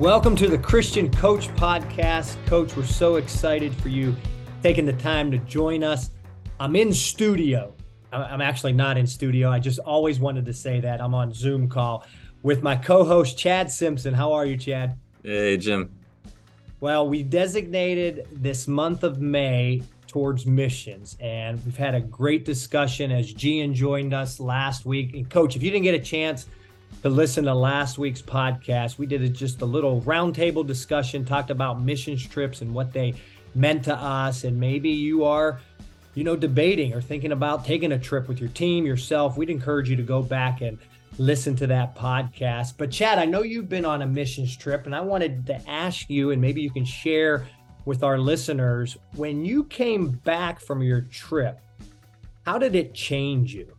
Welcome to the Christian Coach Podcast. Coach, we're so excited for you taking the time to join us. I'm in studio. I'm actually not in studio. I just always wanted to say that. I'm on Zoom call with my co host, Chad Simpson. How are you, Chad? Hey, Jim. Well, we designated this month of May towards missions, and we've had a great discussion as Gian joined us last week. And, Coach, if you didn't get a chance, to listen to last week's podcast. We did just a little roundtable discussion, talked about missions trips and what they meant to us. And maybe you are, you know, debating or thinking about taking a trip with your team, yourself. We'd encourage you to go back and listen to that podcast. But, Chad, I know you've been on a missions trip, and I wanted to ask you, and maybe you can share with our listeners when you came back from your trip, how did it change you?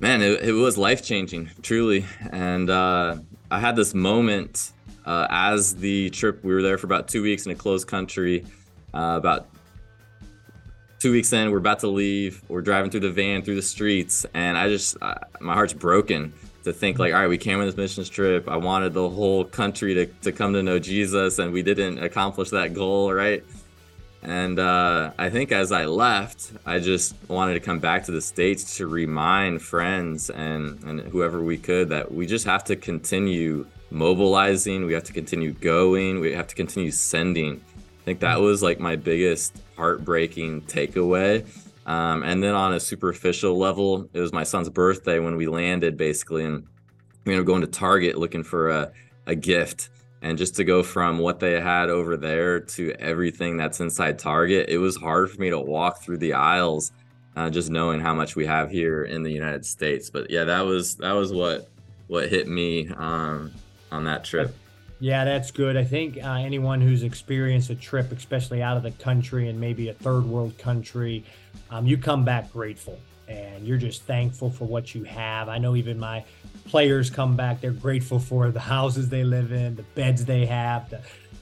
Man, it, it was life changing, truly. And uh, I had this moment uh, as the trip, we were there for about two weeks in a closed country. Uh, about two weeks in, we're about to leave. We're driving through the van, through the streets, and I just, my heart's broken to think like, all right, we came on this missions trip. I wanted the whole country to, to come to know Jesus, and we didn't accomplish that goal, right? And uh, I think as I left, I just wanted to come back to the States to remind friends and, and whoever we could that we just have to continue mobilizing. We have to continue going. We have to continue sending. I think that was like my biggest heartbreaking takeaway. Um, and then on a superficial level, it was my son's birthday when we landed basically. And ended up going to Target looking for a, a gift and just to go from what they had over there to everything that's inside Target, it was hard for me to walk through the aisles, uh, just knowing how much we have here in the United States. But yeah, that was that was what what hit me um, on that trip. Yeah, that's good. I think uh, anyone who's experienced a trip, especially out of the country and maybe a third world country, um, you come back grateful and you're just thankful for what you have. I know even my players come back, they're grateful for the houses they live in, the beds they have, the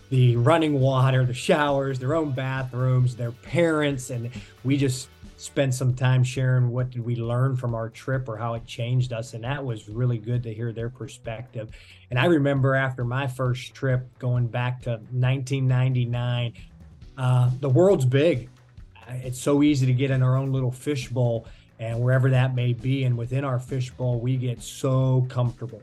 the running water, the showers, their own bathrooms, their parents, and we just spent some time sharing what did we learn from our trip or how it changed us and that was really good to hear their perspective. And i remember after my first trip going back to 1999 uh, the world's big. It's so easy to get in our own little fishbowl and wherever that may be. And within our fishbowl, we get so comfortable.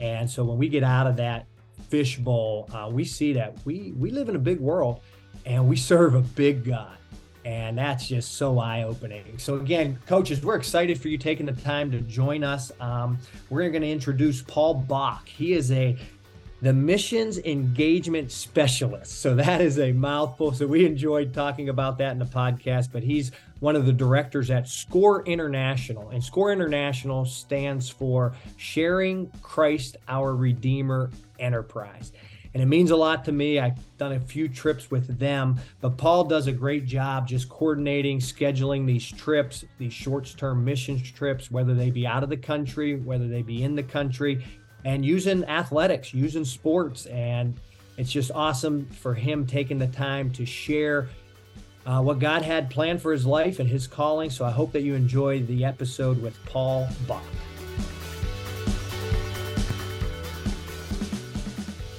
And so when we get out of that fishbowl, uh, we see that we we live in a big world, and we serve a big God. And that's just so eye opening. So, again, coaches, we're excited for you taking the time to join us. Um, we're going to introduce Paul Bock. He is a the missions engagement specialist. So that is a mouthful. So we enjoyed talking about that in the podcast, but he's one of the directors at SCORE International. And SCORE International stands for Sharing Christ Our Redeemer Enterprise. And it means a lot to me. I've done a few trips with them, but Paul does a great job just coordinating, scheduling these trips, these short term missions trips, whether they be out of the country, whether they be in the country and using athletics, using sports. And it's just awesome for him taking the time to share uh, what God had planned for his life and his calling. So I hope that you enjoyed the episode with Paul Bock.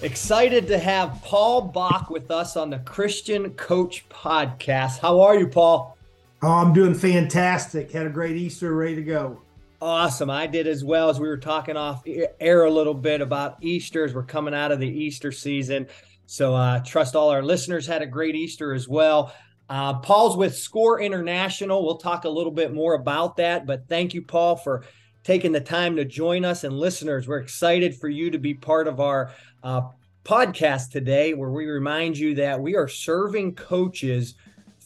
Excited to have Paul Bock with us on the Christian Coach Podcast. How are you, Paul? Oh, I'm doing fantastic. Had a great Easter, ready to go. Awesome. I did as well as we were talking off air a little bit about Easter as we're coming out of the Easter season. So uh, trust all our listeners had a great Easter as well. Uh, Paul's with Score International. We'll talk a little bit more about that, but thank you, Paul, for taking the time to join us. And listeners, we're excited for you to be part of our uh, podcast today, where we remind you that we are serving coaches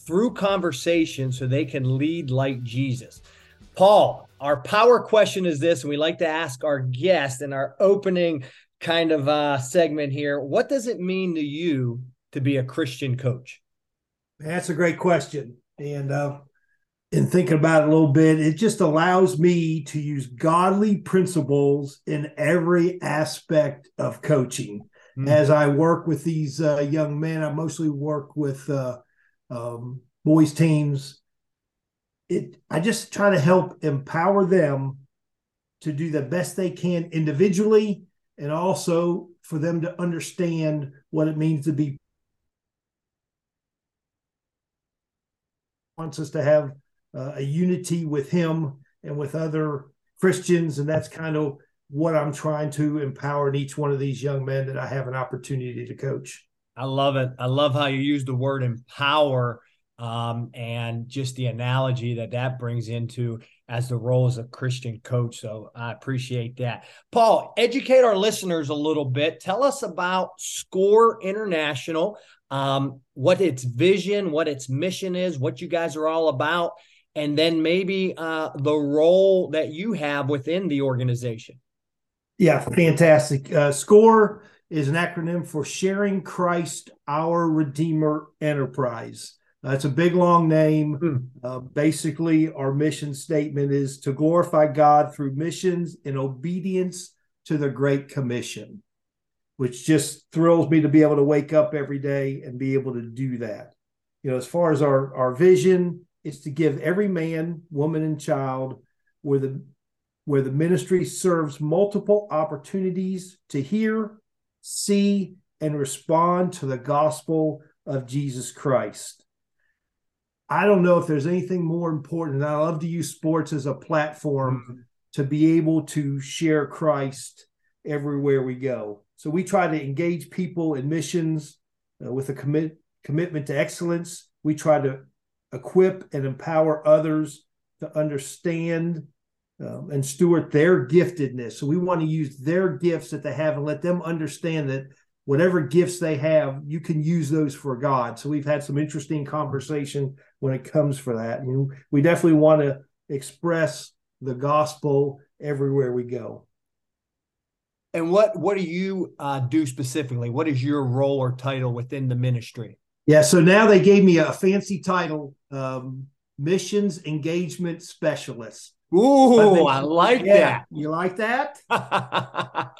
through conversation so they can lead like Jesus. Paul, our power question is this, and we like to ask our guest in our opening kind of uh, segment here. What does it mean to you to be a Christian coach? That's a great question. And uh, in thinking about it a little bit, it just allows me to use godly principles in every aspect of coaching. Mm-hmm. As I work with these uh, young men, I mostly work with uh, um, boys teams it I just try to help empower them to do the best they can individually and also for them to understand what it means to be wants us to have uh, a unity with him and with other Christians and that's kind of what I'm trying to empower in each one of these young men that I have an opportunity to coach. I love it. I love how you use the word empower um, and just the analogy that that brings into as the role as a Christian coach. So I appreciate that. Paul, educate our listeners a little bit. Tell us about SCORE International, um, what its vision, what its mission is, what you guys are all about, and then maybe uh, the role that you have within the organization. Yeah, fantastic. Uh, SCORE is an acronym for Sharing Christ, Our Redeemer Enterprise. Uh, it's a big, long name. Mm. Uh, basically, our mission statement is to glorify God through missions in obedience to the Great Commission, which just thrills me to be able to wake up every day and be able to do that. You know, as far as our, our vision, it's to give every man, woman, and child where the where the ministry serves multiple opportunities to hear, see, and respond to the gospel of Jesus Christ. I don't know if there's anything more important. I love to use sports as a platform mm-hmm. to be able to share Christ everywhere we go. So we try to engage people in missions uh, with a commit commitment to excellence. We try to equip and empower others to understand um, and steward their giftedness. So we want to use their gifts that they have and let them understand that whatever gifts they have, you can use those for God. So we've had some interesting conversation when it comes for that. And we definitely want to express the gospel everywhere we go. And what what do you uh, do specifically? What is your role or title within the ministry? Yeah, so now they gave me a fancy title, um, missions engagement specialist. Ooh, I like yeah, that. You like that?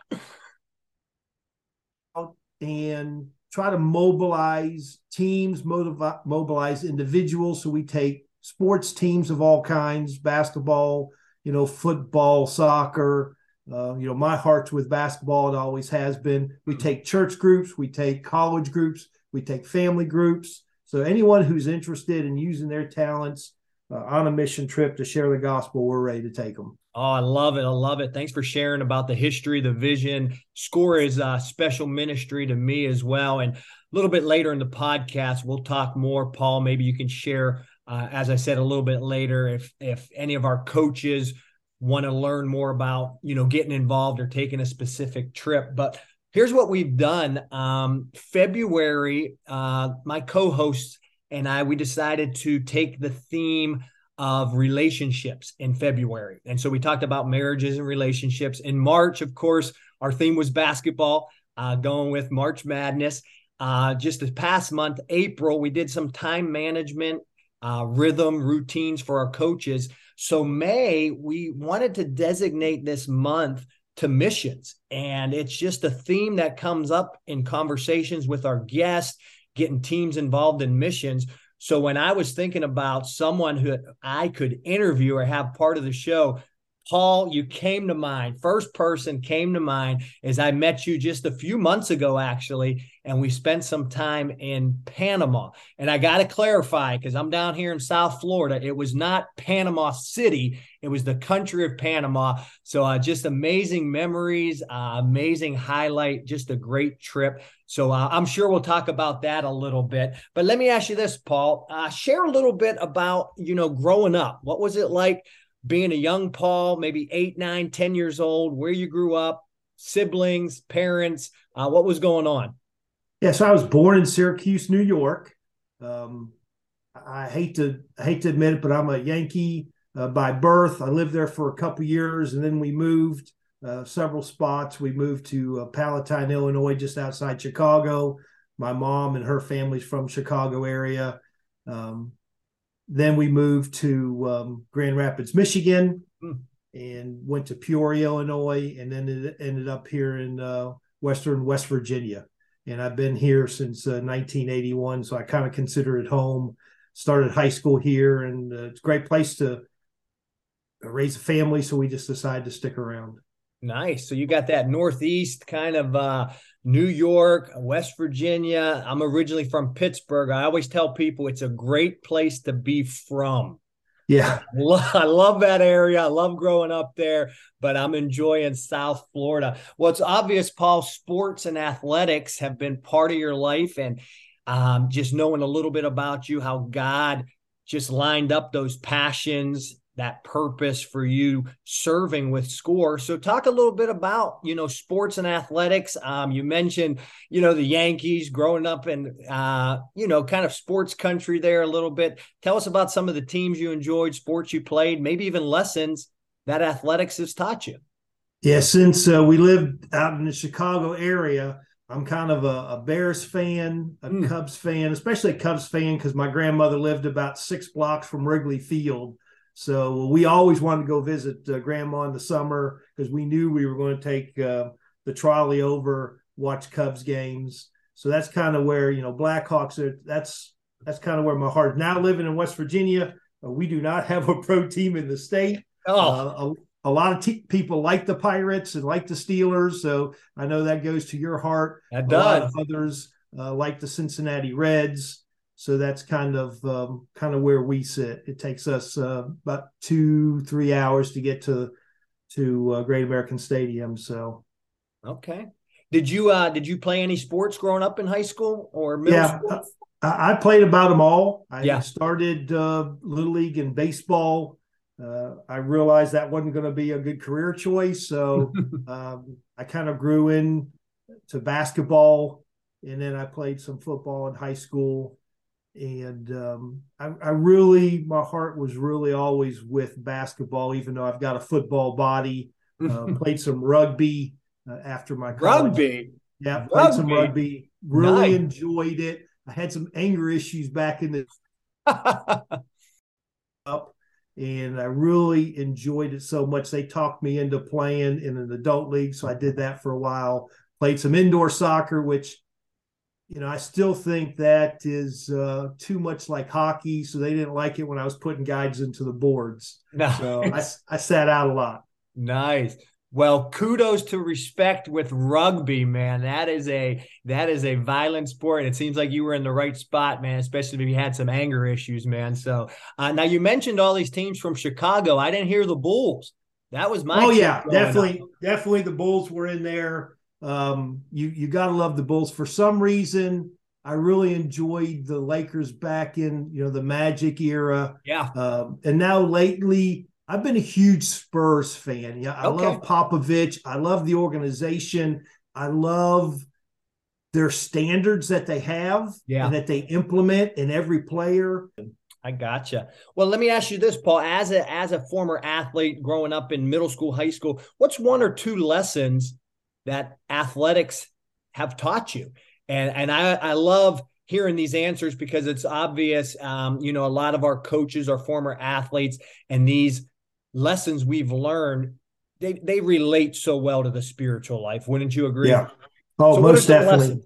and try to mobilize teams, motiv- mobilize individuals. So we take sports teams of all kinds, basketball, you know, football, soccer. Uh, you know, my heart's with basketball. It always has been. We mm-hmm. take church groups, we take college groups, we take family groups. So anyone who's interested in using their talents uh, on a mission trip to share the gospel, we're ready to take them. Oh, I love it. I love it. Thanks for sharing about the history, the vision. SCORE is a special ministry to me as well. And a little bit later in the podcast, we'll talk more. Paul, maybe you can share, uh, as I said a little bit later, if if any of our coaches want to learn more about, you know, getting involved or taking a specific trip. But here's what we've done. Um, February, uh, my co-hosts and I, we decided to take the theme of relationships in February. And so we talked about marriages and relationships. In March, of course, our theme was basketball, uh, going with March Madness. Uh, just this past month, April, we did some time management, uh, rhythm, routines for our coaches. So, May, we wanted to designate this month to missions. And it's just a theme that comes up in conversations with our guests getting teams involved in missions. So when I was thinking about someone who I could interview or have part of the show, Paul, you came to mind. First person came to mind as I met you just a few months ago, actually, and we spent some time in Panama. And I got to clarify because I'm down here in South Florida. It was not Panama City, it was the country of Panama. So uh, just amazing memories, uh, amazing highlight, just a great trip. So uh, I'm sure we'll talk about that a little bit. But let me ask you this, Paul. Uh, share a little bit about you know growing up. What was it like? Being a young Paul, maybe eight, nine, ten years old, where you grew up, siblings, parents, uh, what was going on? Yeah, so I was born in Syracuse, New York. Um, I hate to hate to admit it, but I'm a Yankee uh, by birth. I lived there for a couple years, and then we moved uh, several spots. We moved to uh, Palatine, Illinois, just outside Chicago. My mom and her family's from Chicago area. Um, then we moved to um, Grand Rapids, Michigan, hmm. and went to Peoria, Illinois, and then it ended up here in uh, Western West Virginia. And I've been here since uh, 1981, so I kind of consider it home. Started high school here, and uh, it's a great place to raise a family. So we just decided to stick around. Nice. So you got that Northeast kind of uh, New York, West Virginia. I'm originally from Pittsburgh. I always tell people it's a great place to be from. Yeah. I love that area. I love growing up there, but I'm enjoying South Florida. Well, it's obvious, Paul, sports and athletics have been part of your life. And um, just knowing a little bit about you, how God just lined up those passions that purpose for you serving with score so talk a little bit about you know sports and athletics um, you mentioned you know the yankees growing up in uh, you know kind of sports country there a little bit tell us about some of the teams you enjoyed sports you played maybe even lessons that athletics has taught you yeah since uh, we lived out in the chicago area I'm kind of a, a Bears fan, a mm. Cubs fan, especially a Cubs fan because my grandmother lived about six blocks from Wrigley Field. So we always wanted to go visit uh, grandma in the summer because we knew we were going to take uh, the trolley over, watch Cubs games. So that's kind of where you know Blackhawks are. That's that's kind of where my heart. Now living in West Virginia, uh, we do not have a pro team in the state. Oh. Uh, a, a, lot of te- people like the Pirates and like the Steelers, so I know that goes to your heart. That does. A lot of others uh, like the Cincinnati Reds. So that's kind of um, kind of where we sit. It takes us uh, about two three hours to get to to uh, Great American Stadium. So okay. Did you uh did you play any sports growing up in high school or middle yeah, school? I, I played about them all. I yeah. started uh, little league and baseball. Uh, I realized that wasn't going to be a good career choice, so um, I kind of grew in to basketball, and then I played some football in high school and um, I, I, really my heart was really always with basketball even though i've got a football body uh, played some rugby uh, after my college. rugby yeah played rugby. some rugby really nice. enjoyed it i had some anger issues back in the up and i really enjoyed it so much they talked me into playing in an adult league so i did that for a while played some indoor soccer which you know, I still think that is uh, too much like hockey. So they didn't like it when I was putting guides into the boards. Nice. So I, I sat out a lot. Nice. Well, kudos to respect with rugby, man. That is a that is a violent sport, and it seems like you were in the right spot, man. Especially if you had some anger issues, man. So uh, now you mentioned all these teams from Chicago. I didn't hear the Bulls. That was my. Oh yeah, definitely, up. definitely the Bulls were in there. Um, you you got to love the Bulls. For some reason, I really enjoyed the Lakers back in you know the Magic era. Yeah. Um, and now lately, I've been a huge Spurs fan. Yeah, I okay. love Popovich. I love the organization. I love their standards that they have yeah. and that they implement in every player. I gotcha. Well, let me ask you this, Paul. As a as a former athlete growing up in middle school, high school, what's one or two lessons that athletics have taught you. And and I, I love hearing these answers because it's obvious. Um, you know, a lot of our coaches are former athletes, and these lessons we've learned they they relate so well to the spiritual life. Wouldn't you agree? Yeah. Oh, so most definitely.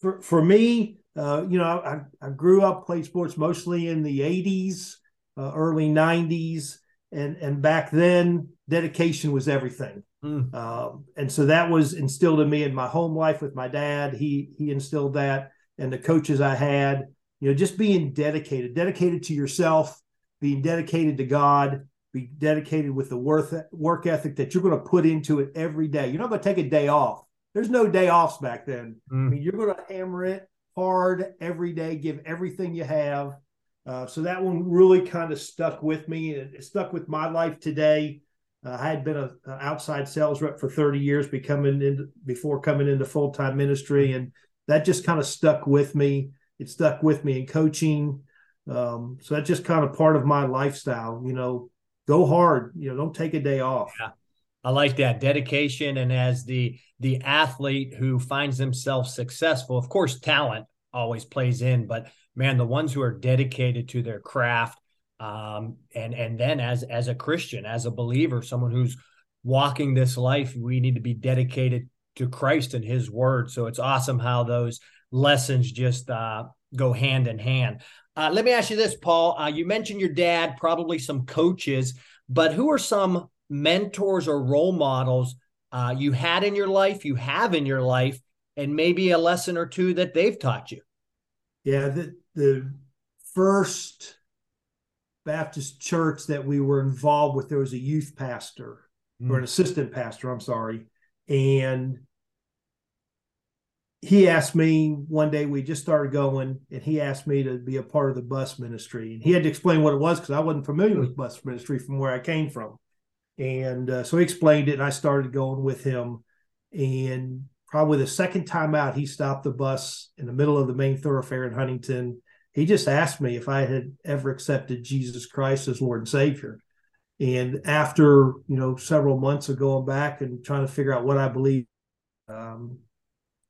For for me, uh, you know, I, I grew up played sports mostly in the '80s, uh, early '90s, and and back then dedication was everything. Mm. Um, and so that was instilled in me in my home life with my dad. He he instilled that, and the coaches I had. You know, just being dedicated, dedicated to yourself, being dedicated to God, be dedicated with the worth work ethic that you're going to put into it every day. You're not going to take a day off. There's no day offs back then. Mm. I mean, you're going to hammer it hard every day, give everything you have. Uh, so that one really kind of stuck with me. It stuck with my life today. Uh, I had been an outside sales rep for 30 years, becoming in, before coming into full time ministry, and that just kind of stuck with me. It stuck with me in coaching. Um, so that's just kind of part of my lifestyle. You know, go hard. You know, don't take a day off. Yeah. I like that dedication, and as the the athlete who finds themselves successful, of course, talent always plays in, but man, the ones who are dedicated to their craft um, and and then as as a Christian, as a believer, someone who's walking this life, we need to be dedicated to Christ and His Word. So it's awesome how those lessons just uh, go hand in hand. Uh, let me ask you this, Paul. Uh, you mentioned your dad, probably some coaches, but who are some mentors or role models uh, you had in your life, you have in your life, and maybe a lesson or two that they've taught you. Yeah, the, the first Baptist church that we were involved with, there was a youth pastor mm. or an assistant pastor, I'm sorry. And he asked me one day, we just started going, and he asked me to be a part of the bus ministry. And he had to explain what it was because I wasn't familiar with bus ministry from where I came from. And uh, so he explained it, and I started going with him. And probably the second time out, he stopped the bus in the middle of the main thoroughfare in Huntington. He just asked me if I had ever accepted Jesus Christ as Lord and Savior. And after you know several months of going back and trying to figure out what I believe, um,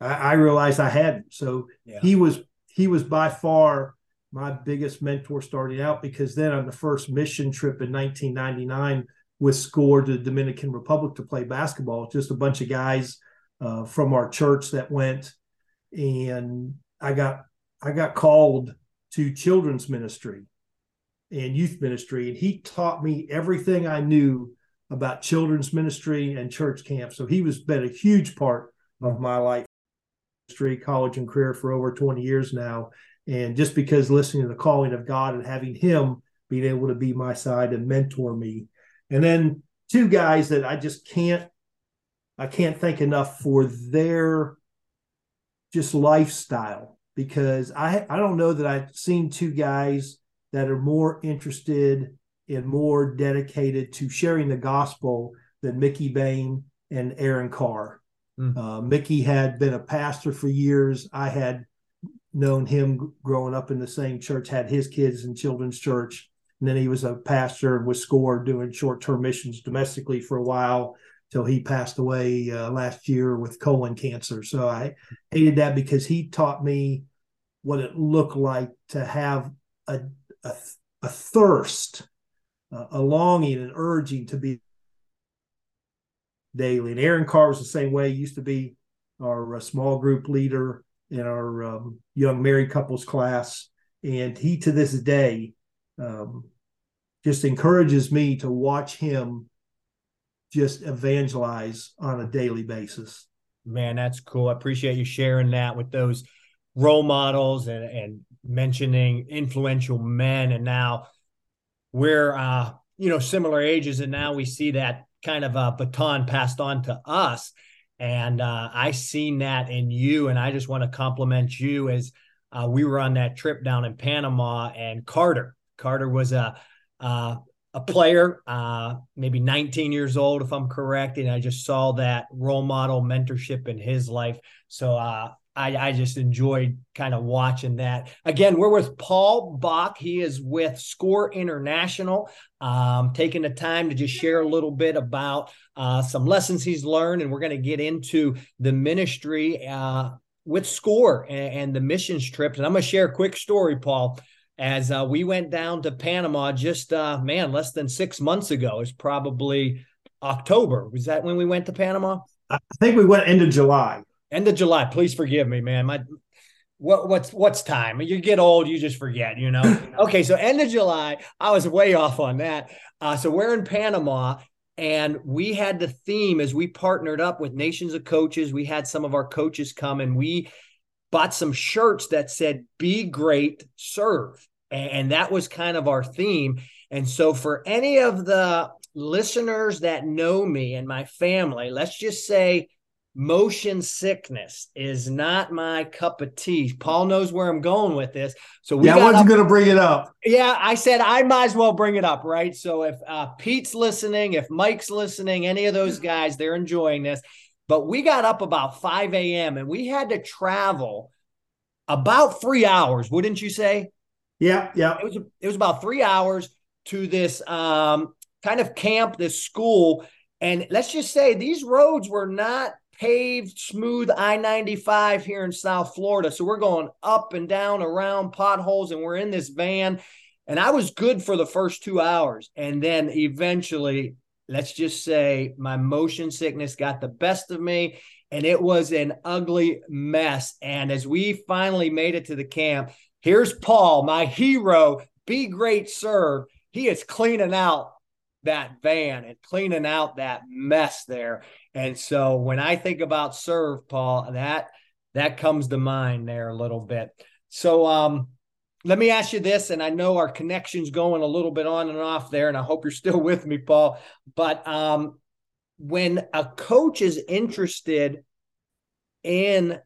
I, I, realized I hadn't. So yeah. he was he was by far my biggest mentor starting out because then on the first mission trip in 1999 with SCORE to the Dominican Republic to play basketball, just a bunch of guys uh, from our church that went, and I got I got called to children's ministry and youth ministry. And he taught me everything I knew about children's ministry and church camp. So he was been a huge part of my life, ministry, college, and career for over 20 years now. And just because listening to the calling of God and having him being able to be my side and mentor me. And then two guys that I just can't I can't thank enough for their just lifestyle because I I don't know that I've seen two guys that are more interested and more dedicated to sharing the gospel than Mickey Bain and Aaron Carr. Mm. Uh, Mickey had been a pastor for years. I had known him growing up in the same church, had his kids in children's church. And then he was a pastor and was scored doing short term missions domestically for a while till he passed away uh, last year with colon cancer. So I hated that because he taught me what it looked like to have a a, a thirst, uh, a longing, and urging to be daily. And Aaron Carr was the same way. He used to be our uh, small group leader in our um, young married couples class, and he to this day um, just encourages me to watch him just evangelize on a daily basis. Man, that's cool. I appreciate you sharing that with those role models and, and mentioning influential men and now we're uh you know similar ages and now we see that kind of a baton passed on to us and uh i seen that in you and i just want to compliment you as uh, we were on that trip down in panama and carter carter was a uh, a player uh maybe 19 years old if i'm correct and i just saw that role model mentorship in his life so uh I, I just enjoyed kind of watching that. Again, we're with Paul Bock. He is with Score International, um, taking the time to just share a little bit about uh, some lessons he's learned. And we're going to get into the ministry uh, with Score and, and, the missions trips. And I'm going to share a quick story, Paul. As uh, we went down to Panama just, uh, man, less than six months ago. It's probably October. Was that when we went to Panama? I think we went into July end of July. Please forgive me, man. My what what's what's time? You get old, you just forget, you know. okay, so end of July, I was way off on that. Uh, so we're in Panama, and we had the theme as we partnered up with Nations of Coaches. We had some of our coaches come, and we bought some shirts that said "Be Great, Serve," and that was kind of our theme. And so, for any of the listeners that know me and my family, let's just say motion sickness is not my cup of tea. Paul knows where I'm going with this. So we yeah, I wasn't going to bring it up. Yeah, I said I might as well bring it up, right? So if uh, Pete's listening, if Mike's listening, any of those guys, they're enjoying this. But we got up about 5 a.m. and we had to travel about three hours, wouldn't you say? Yeah, yeah. It was it was about three hours to this um, kind of camp, this school. And let's just say these roads were not paved, smooth I 95 here in South Florida. So we're going up and down around potholes, and we're in this van. And I was good for the first two hours. And then eventually, let's just say my motion sickness got the best of me, and it was an ugly mess. And as we finally made it to the camp, here's Paul, my hero. Be great, serve. He is cleaning out that van and cleaning out that mess there. And so when I think about serve, Paul, that that comes to mind there a little bit. So um let me ask you this, and I know our connection's going a little bit on and off there, and I hope you're still with me, Paul. But um, when a coach is interested in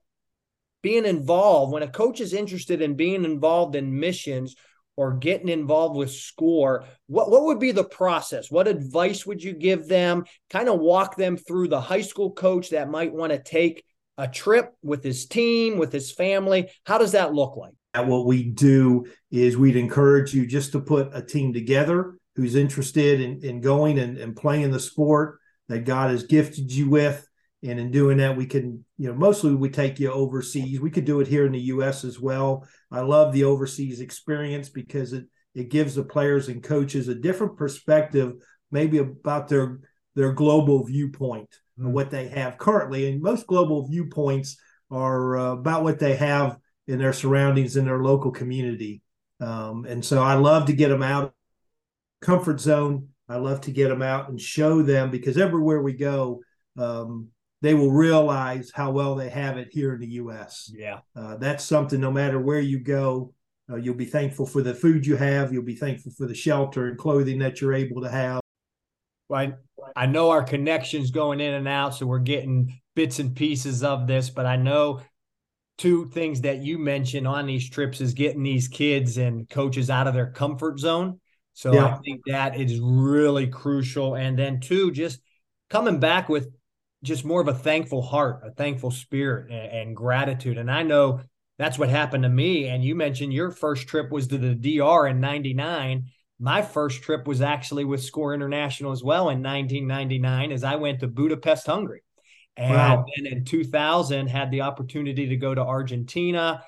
being involved, when a coach is interested in being involved in missions or getting involved with score, what, what would be the process? What advice would you give them? Kind of walk them through the high school coach that might want to take a trip with his team, with his family. How does that look like? What we do is we'd encourage you just to put a team together who's interested in, in going and, and playing the sport that God has gifted you with. And in doing that, we can, you know, mostly we take you overseas. We could do it here in the U.S. as well. I love the overseas experience because it it gives the players and coaches a different perspective, maybe about their their global viewpoint mm-hmm. what they have currently. And most global viewpoints are uh, about what they have in their surroundings in their local community. Um, and so I love to get them out comfort zone. I love to get them out and show them because everywhere we go, um, they will realize how well they have it here in the U.S. Yeah, uh, that's something. No matter where you go, uh, you'll be thankful for the food you have. You'll be thankful for the shelter and clothing that you're able to have. I, I know our connections going in and out, so we're getting bits and pieces of this. But I know two things that you mentioned on these trips is getting these kids and coaches out of their comfort zone. So yeah. I think that is really crucial. And then two, just coming back with just more of a thankful heart, a thankful spirit and, and gratitude. And I know that's what happened to me. And you mentioned your first trip was to the DR in 99. My first trip was actually with Score International as well in 1999 as I went to Budapest, Hungary. And wow. then in 2000, had the opportunity to go to Argentina,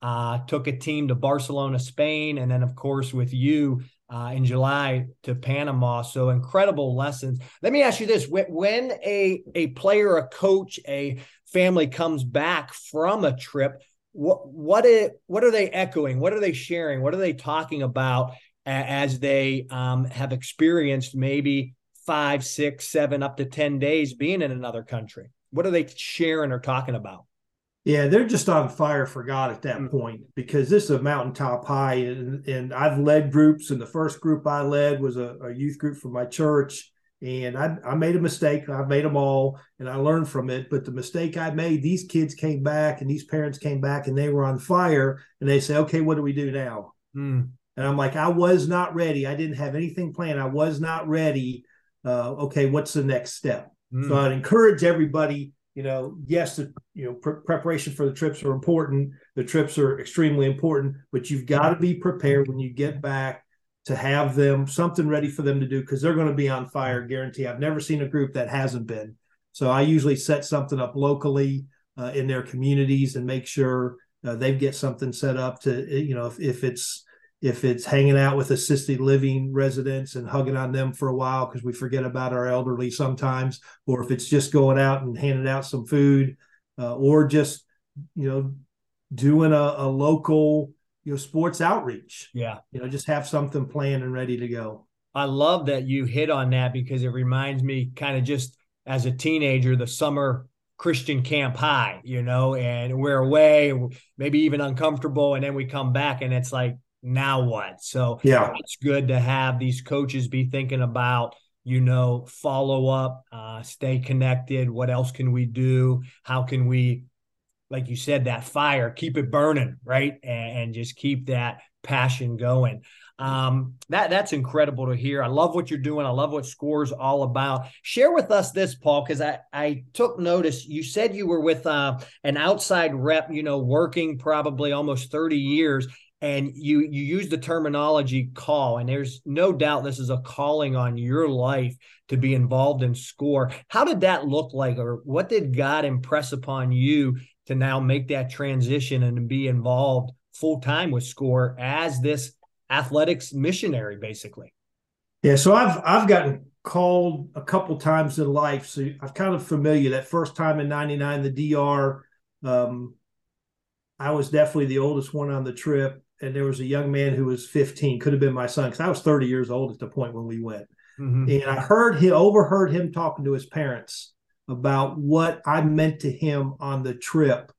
uh, took a team to Barcelona, Spain, and then, of course, with you uh, in July to Panama. So incredible lessons. Let me ask you this: when a a player, a coach, a family comes back from a trip, what what it what are they echoing? What are they sharing? What are they talking about as they um, have experienced maybe five, six, seven, up to 10 days being in another country? What are they sharing or talking about? Yeah, they're just on fire for God at that mm-hmm. point because this is a mountaintop high. And, and I've led groups, and the first group I led was a, a youth group from my church. And I, I made a mistake. I've made them all, and I learned from it. But the mistake I made, these kids came back, and these parents came back, and they were on fire. And they say, "Okay, what do we do now?" Mm. And I'm like, "I was not ready. I didn't have anything planned. I was not ready uh, okay, what's the next step? Mm. So I'd encourage everybody, you know, yes, the, you know, pr- preparation for the trips are important. The trips are extremely important, but you've got to be prepared when you get back to have them something ready for them to do because they're going to be on fire, guarantee. I've never seen a group that hasn't been. So I usually set something up locally uh, in their communities and make sure uh, they get something set up to, you know, if, if it's if it's hanging out with assisted living residents and hugging on them for a while because we forget about our elderly sometimes, or if it's just going out and handing out some food, uh, or just you know doing a, a, local you know sports outreach. Yeah, you know, just have something planned and ready to go. I love that you hit on that because it reminds me kind of just as a teenager the summer Christian camp high, you know, and we're away, maybe even uncomfortable, and then we come back and it's like now what? So yeah, it's good to have these coaches be thinking about, you know, follow up, uh, stay connected. What else can we do? How can we, like you said, that fire, keep it burning, right? And, and just keep that passion going. Um, that that's incredible to hear. I love what you're doing. I love what Score's all about. Share with us this, Paul, because I I took notice. You said you were with uh, an outside rep, you know, working probably almost 30 years, and you you use the terminology call and there's no doubt this is a calling on your life to be involved in score. How did that look like or what did god impress upon you to now make that transition and be involved full time with score as this athletics missionary basically? Yeah so i've i've gotten called a couple times in life so i'm kind of familiar. That first time in 99 the dr um, I was definitely the oldest one on the trip and there was a young man who was 15, could have been my son, because I was 30 years old at the point when we went. Mm-hmm. And I heard he overheard him talking to his parents about what I meant to him on the trip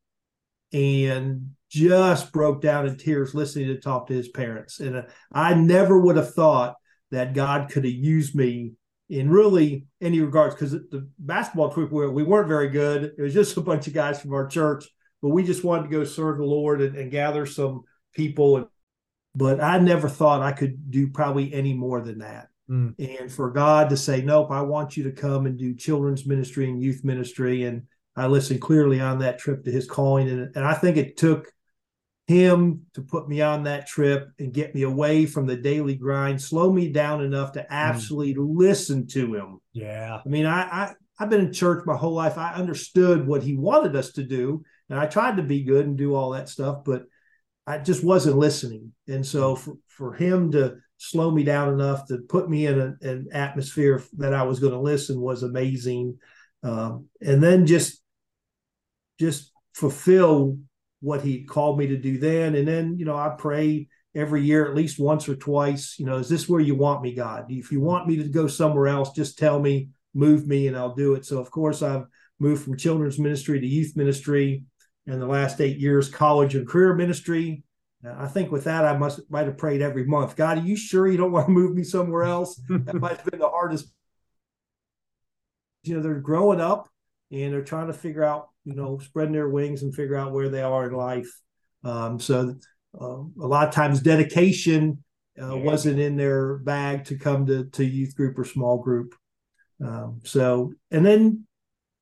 and just broke down in tears listening to talk to his parents. And uh, I never would have thought that God could have used me in really any regards because the basketball trip we, we weren't very good. It was just a bunch of guys from our church, but we just wanted to go serve the Lord and, and gather some people. But I never thought I could do probably any more than that. Mm. And for God to say, nope, I want you to come and do children's ministry and youth ministry. And I listened clearly on that trip to his calling. And, and I think it took him to put me on that trip and get me away from the daily grind, slow me down enough to actually mm. listen to him. Yeah. I mean, I, I I've been in church my whole life. I understood what he wanted us to do, and I tried to be good and do all that stuff, but I just wasn't listening. And so mm. for, for him to slow me down enough to put me in a, an atmosphere that I was going to listen was amazing. Um, and then just just fulfill what he called me to do then. And then, you know, I pray every year at least once or twice, you know, is this where you want me, God? If you want me to go somewhere else, just tell me, move me, and I'll do it. So, of course, I've moved from children's ministry to youth ministry and the last eight years, college and career ministry. I think with that, I must might have prayed every month. God, are you sure you don't want to move me somewhere else? that might have been the hardest. You know, they're growing up and they're trying to figure out you know, spreading their wings and figure out where they are in life. Um, so uh, a lot of times dedication uh, wasn't in their bag to come to, to youth group or small group. Um, so, and then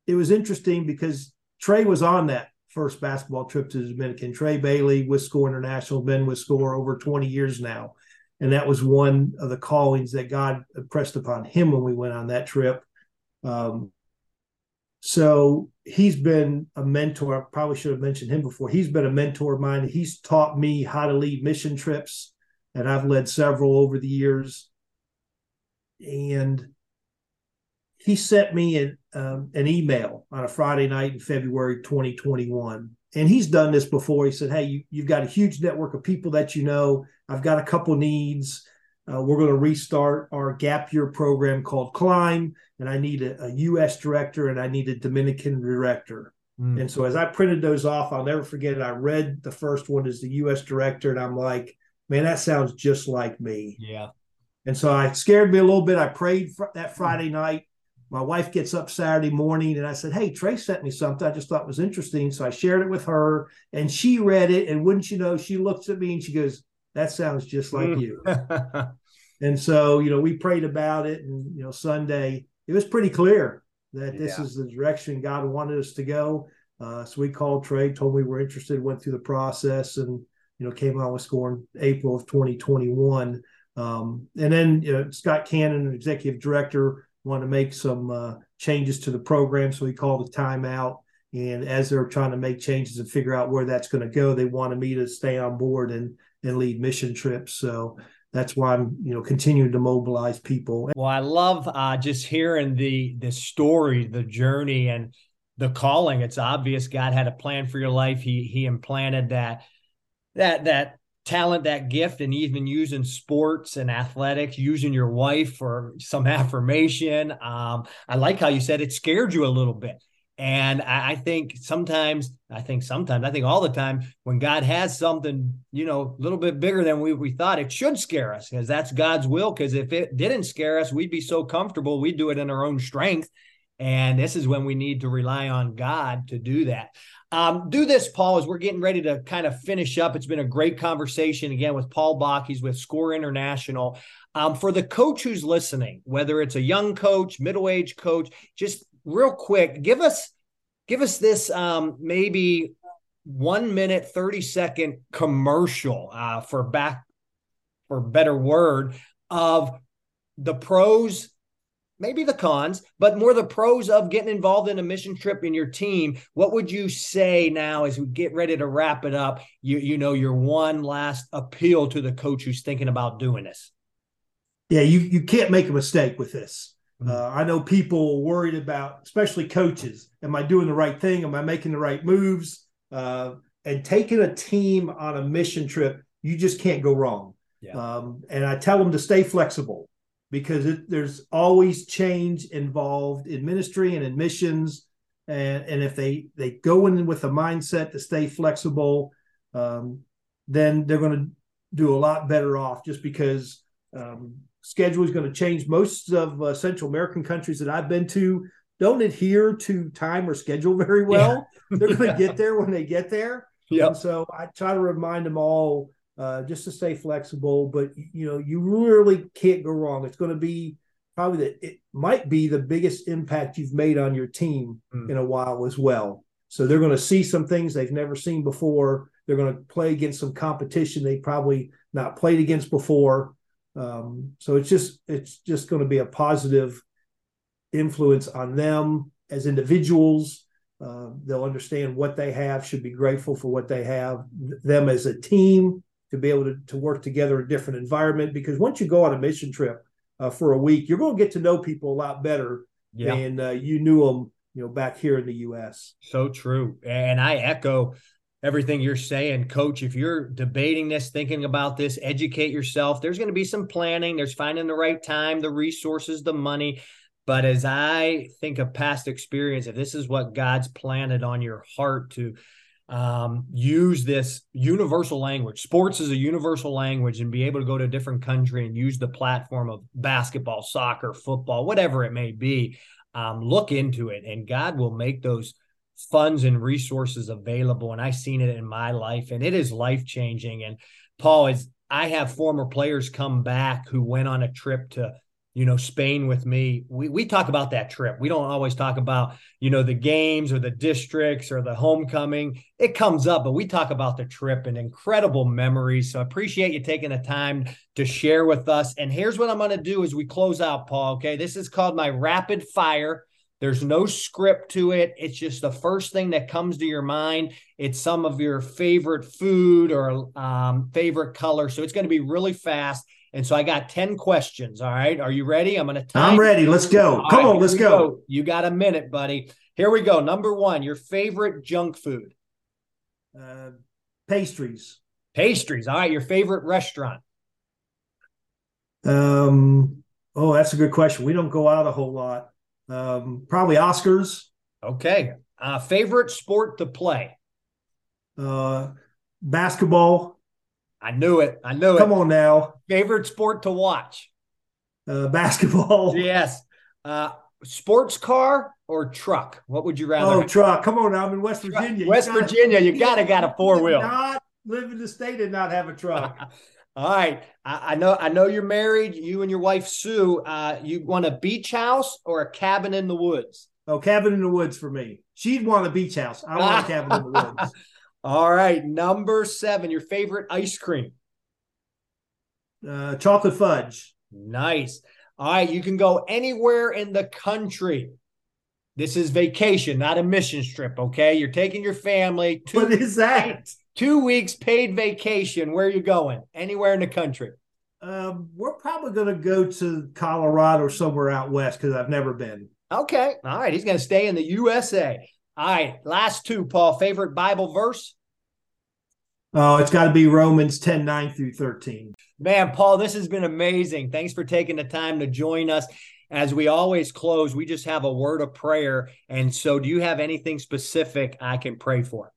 it was interesting because Trey was on that first basketball trip to the Dominican. Trey Bailey with Score International, been with Score over 20 years now. And that was one of the callings that God pressed upon him when we went on that trip. Um, so he's been a mentor. I probably should have mentioned him before. He's been a mentor of mine. He's taught me how to lead mission trips, and I've led several over the years. And he sent me an, um, an email on a Friday night in February 2021. And he's done this before. He said, Hey, you, you've got a huge network of people that you know. I've got a couple needs. Uh, we're going to restart our gap year program called Climb, and I need a, a U.S. director and I need a Dominican director. Mm. And so as I printed those off, I'll never forget it. I read the first one as the U.S. director, and I'm like, man, that sounds just like me. Yeah. And so I scared me a little bit. I prayed fr- that Friday night. My wife gets up Saturday morning, and I said, "Hey, Trey sent me something. I just thought was interesting." So I shared it with her, and she read it. And wouldn't you know, she looks at me and she goes, that sounds just like you. and so, you know, we prayed about it. And, you know, Sunday, it was pretty clear that this is the direction God wanted us to go. Uh, so we called Trey, told me we were interested, went through the process, and, you know, came out with scoring April of 2021. Um, and then you know, Scott Cannon, executive director, wanted to make some uh, changes to the program. So he called a timeout. And as they're trying to make changes and figure out where that's going to go, they wanted me to stay on board and and lead mission trips. So that's why I'm, you know, continuing to mobilize people. Well, I love uh, just hearing the the story, the journey, and the calling. It's obvious God had a plan for your life. He He implanted that that that talent, that gift, and even using sports and athletics, using your wife for some affirmation. Um, I like how you said it scared you a little bit. And I, I, think sometimes, I think sometimes, I think all the time, when God has something, you know, a little bit bigger than we, we thought, it should scare us because that's God's will. Because if it didn't scare us, we'd be so comfortable, we'd do it in our own strength. And this is when we need to rely on God to do that. Um, do this, Paul, as we're getting ready to kind of finish up. It's been a great conversation again with Paul Bock. He's with Score International. Um, for the coach who's listening, whether it's a young coach, middle age coach, just real quick, give us give us this um, maybe one minute, 30 second commercial uh, for back for better word of the pros, maybe the cons, but more the pros of getting involved in a mission trip in your team. What would you say now as we get ready to wrap it up? You you know your one last appeal to the coach who's thinking about doing this. Yeah, you you can't make a mistake with this. Mm-hmm. Uh, I know people worried about, especially coaches. Am I doing the right thing? Am I making the right moves? Uh, and taking a team on a mission trip, you just can't go wrong. Yeah. Um, and I tell them to stay flexible because it, there's always change involved in ministry and in missions. And, and if they, they go in with a mindset to stay flexible, um, then they're going to do a lot better off just because um, schedule is going to change. Most of uh, Central American countries that I've been to don't adhere to time or schedule very well. Yeah. They're going to yeah. get there when they get there. Yeah. So I try to remind them all uh, just to stay flexible. But you know, you really can't go wrong. It's going to be probably the it might be the biggest impact you've made on your team mm. in a while as well. So they're going to see some things they've never seen before. They're going to play against some competition they probably not played against before. Um, so it's just it's just going to be a positive influence on them as individuals. Uh, they'll understand what they have, should be grateful for what they have. Them as a team to be able to, to work together in a different environment. Because once you go on a mission trip uh, for a week, you're going to get to know people a lot better yeah. than uh, you knew them, you know, back here in the U.S. So true, and I echo everything you're saying, coach. If you're debating this, thinking about this, educate yourself. There's going to be some planning, there's finding the right time, the resources, the money. But as I think of past experience, if this is what God's planted on your heart to um, use this universal language, sports is a universal language, and be able to go to a different country and use the platform of basketball, soccer, football, whatever it may be, um, look into it, and God will make those funds and resources available. And I've seen it in my life, and it is life changing. And Paul is. I have former players come back who went on a trip to you know Spain with me. We we talk about that trip. We don't always talk about you know the games or the districts or the homecoming. It comes up, but we talk about the trip and incredible memories. So I appreciate you taking the time to share with us. And here's what I'm going to do as we close out, Paul. Okay, this is called my rapid fire. There's no script to it. It's just the first thing that comes to your mind. It's some of your favorite food or um, favorite color. So it's going to be really fast. And so I got 10 questions. All right. Are you ready? I'm going to I'm ready. Let's go. All Come right, on, let's go. go. You got a minute, buddy. Here we go. Number one, your favorite junk food. Uh, pastries. Pastries. All right. Your favorite restaurant. Um, oh, that's a good question. We don't go out a whole lot. Um, probably Oscars. Okay. Uh, favorite sport to play? Uh, basketball. I knew it. I knew it. Come on now. Favorite sport to watch? Uh, basketball. Yes. Uh, sports car or truck? What would you rather? Oh, have? truck. Come on now. I'm in West Virginia. West you gotta, Virginia. You gotta got a four wheel. Not live in the state and not have a truck. All right. I, I, know I know you're married. You and your wife Sue. Uh, you want a beach house or a cabin in the woods? Oh, cabin in the woods for me. She'd want a beach house. I want a cabin in the woods. All right, number seven, your favorite ice cream. Uh, chocolate fudge. Nice. All right, you can go anywhere in the country. This is vacation, not a mission trip. Okay, you're taking your family. Two what is that? Two weeks paid vacation. Where are you going? Anywhere in the country. Um, we're probably going to go to Colorado or somewhere out west because I've never been. Okay. All right. He's going to stay in the USA. All right, last two, Paul. Favorite Bible verse? Oh, it's got to be Romans 10 9 through 13. Man, Paul, this has been amazing. Thanks for taking the time to join us. As we always close, we just have a word of prayer. And so, do you have anything specific I can pray for?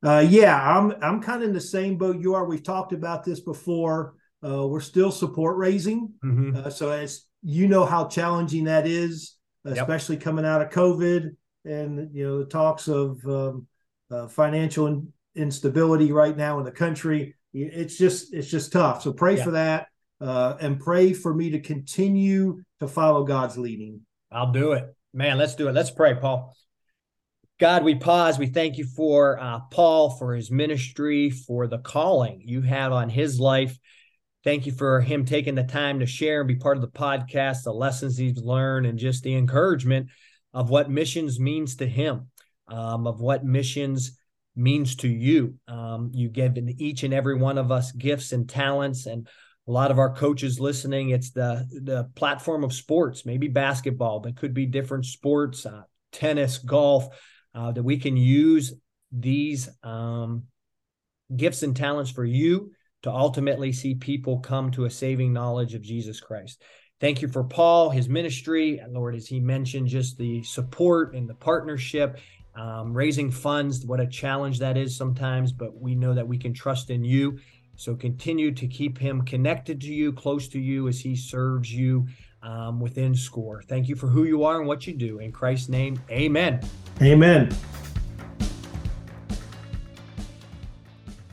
Uh, yeah, I'm I'm kind of in the same boat you are. We've talked about this before. Uh, we're still support raising, mm-hmm. uh, so as you know how challenging that is, especially yep. coming out of COVID and you know the talks of um, uh, financial in, instability right now in the country. It's just it's just tough. So pray yeah. for that uh, and pray for me to continue to follow God's leading. I'll do it, man. Let's do it. Let's pray, Paul. God, we pause. We thank you for uh, Paul, for his ministry, for the calling you had on his life. Thank you for him taking the time to share and be part of the podcast, the lessons he's learned, and just the encouragement of what missions means to him, um, of what missions means to you. Um, you given each and every one of us gifts and talents, and a lot of our coaches listening. It's the the platform of sports, maybe basketball, but could be different sports, uh, tennis, golf, uh, that we can use these um, gifts and talents for you to ultimately see people come to a saving knowledge of Jesus Christ. Thank you for Paul, his ministry, Lord, as he mentioned, just the support and the partnership, um, raising funds. What a challenge that is sometimes, but we know that we can trust in you. So continue to keep him connected to you, close to you as he serves you um, within SCORE. Thank you for who you are and what you do. In Christ's name, amen. Amen.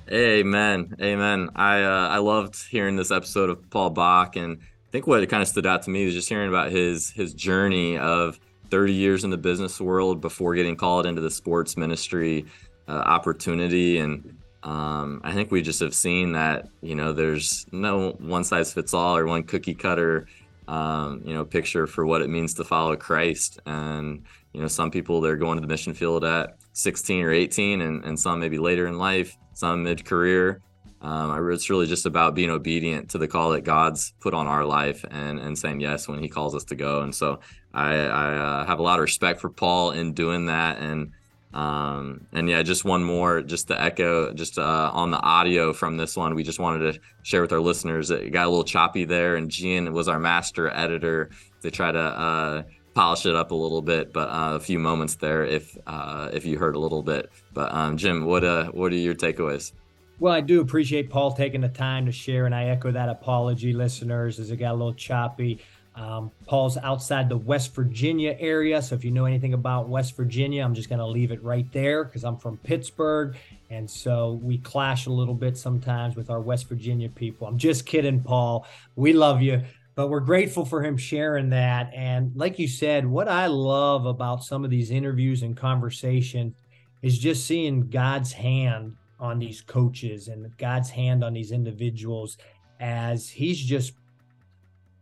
Amen. Amen. I uh, I loved hearing this episode of Paul Bock, and I think what kind of stood out to me was just hearing about his his journey of 30 years in the business world before getting called into the sports ministry uh, opportunity, and um, I think we just have seen that you know there's no one size fits all or one cookie cutter um, you know picture for what it means to follow Christ, and you know some people they're going to the mission field at 16 or 18, and, and some maybe later in life some mid career. Um, it's really just about being obedient to the call that God's put on our life and and saying yes when He calls us to go. And so I, I uh, have a lot of respect for Paul in doing that. And um, and yeah, just one more, just to echo, just uh, on the audio from this one, we just wanted to share with our listeners. It got a little choppy there, and Gian was our master editor to try to uh, polish it up a little bit, but uh, a few moments there if uh, if you heard a little bit. But um, Jim, what uh, what are your takeaways? Well, I do appreciate Paul taking the time to share, and I echo that apology, listeners, as it got a little choppy. Um, Paul's outside the West Virginia area, so if you know anything about West Virginia, I'm just going to leave it right there because I'm from Pittsburgh, and so we clash a little bit sometimes with our West Virginia people. I'm just kidding, Paul. We love you, but we're grateful for him sharing that. And like you said, what I love about some of these interviews and conversation is just seeing God's hand on these coaches and God's hand on these individuals as he's just,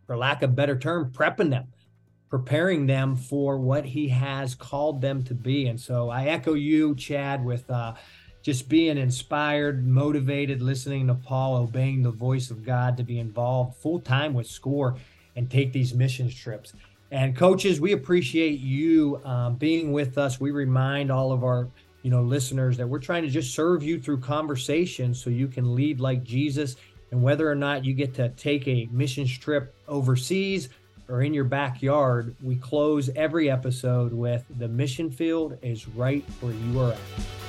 for lack of a better term, prepping them, preparing them for what he has called them to be. And so I echo you, Chad, with uh, just being inspired, motivated, listening to Paul, obeying the voice of God to be involved full time with SCORE and take these missions trips. And coaches, we appreciate you um, being with us. We remind all of our you know listeners that we're trying to just serve you through conversation so you can lead like Jesus. And whether or not you get to take a mission trip overseas or in your backyard we close every episode with the mission field is right where you are at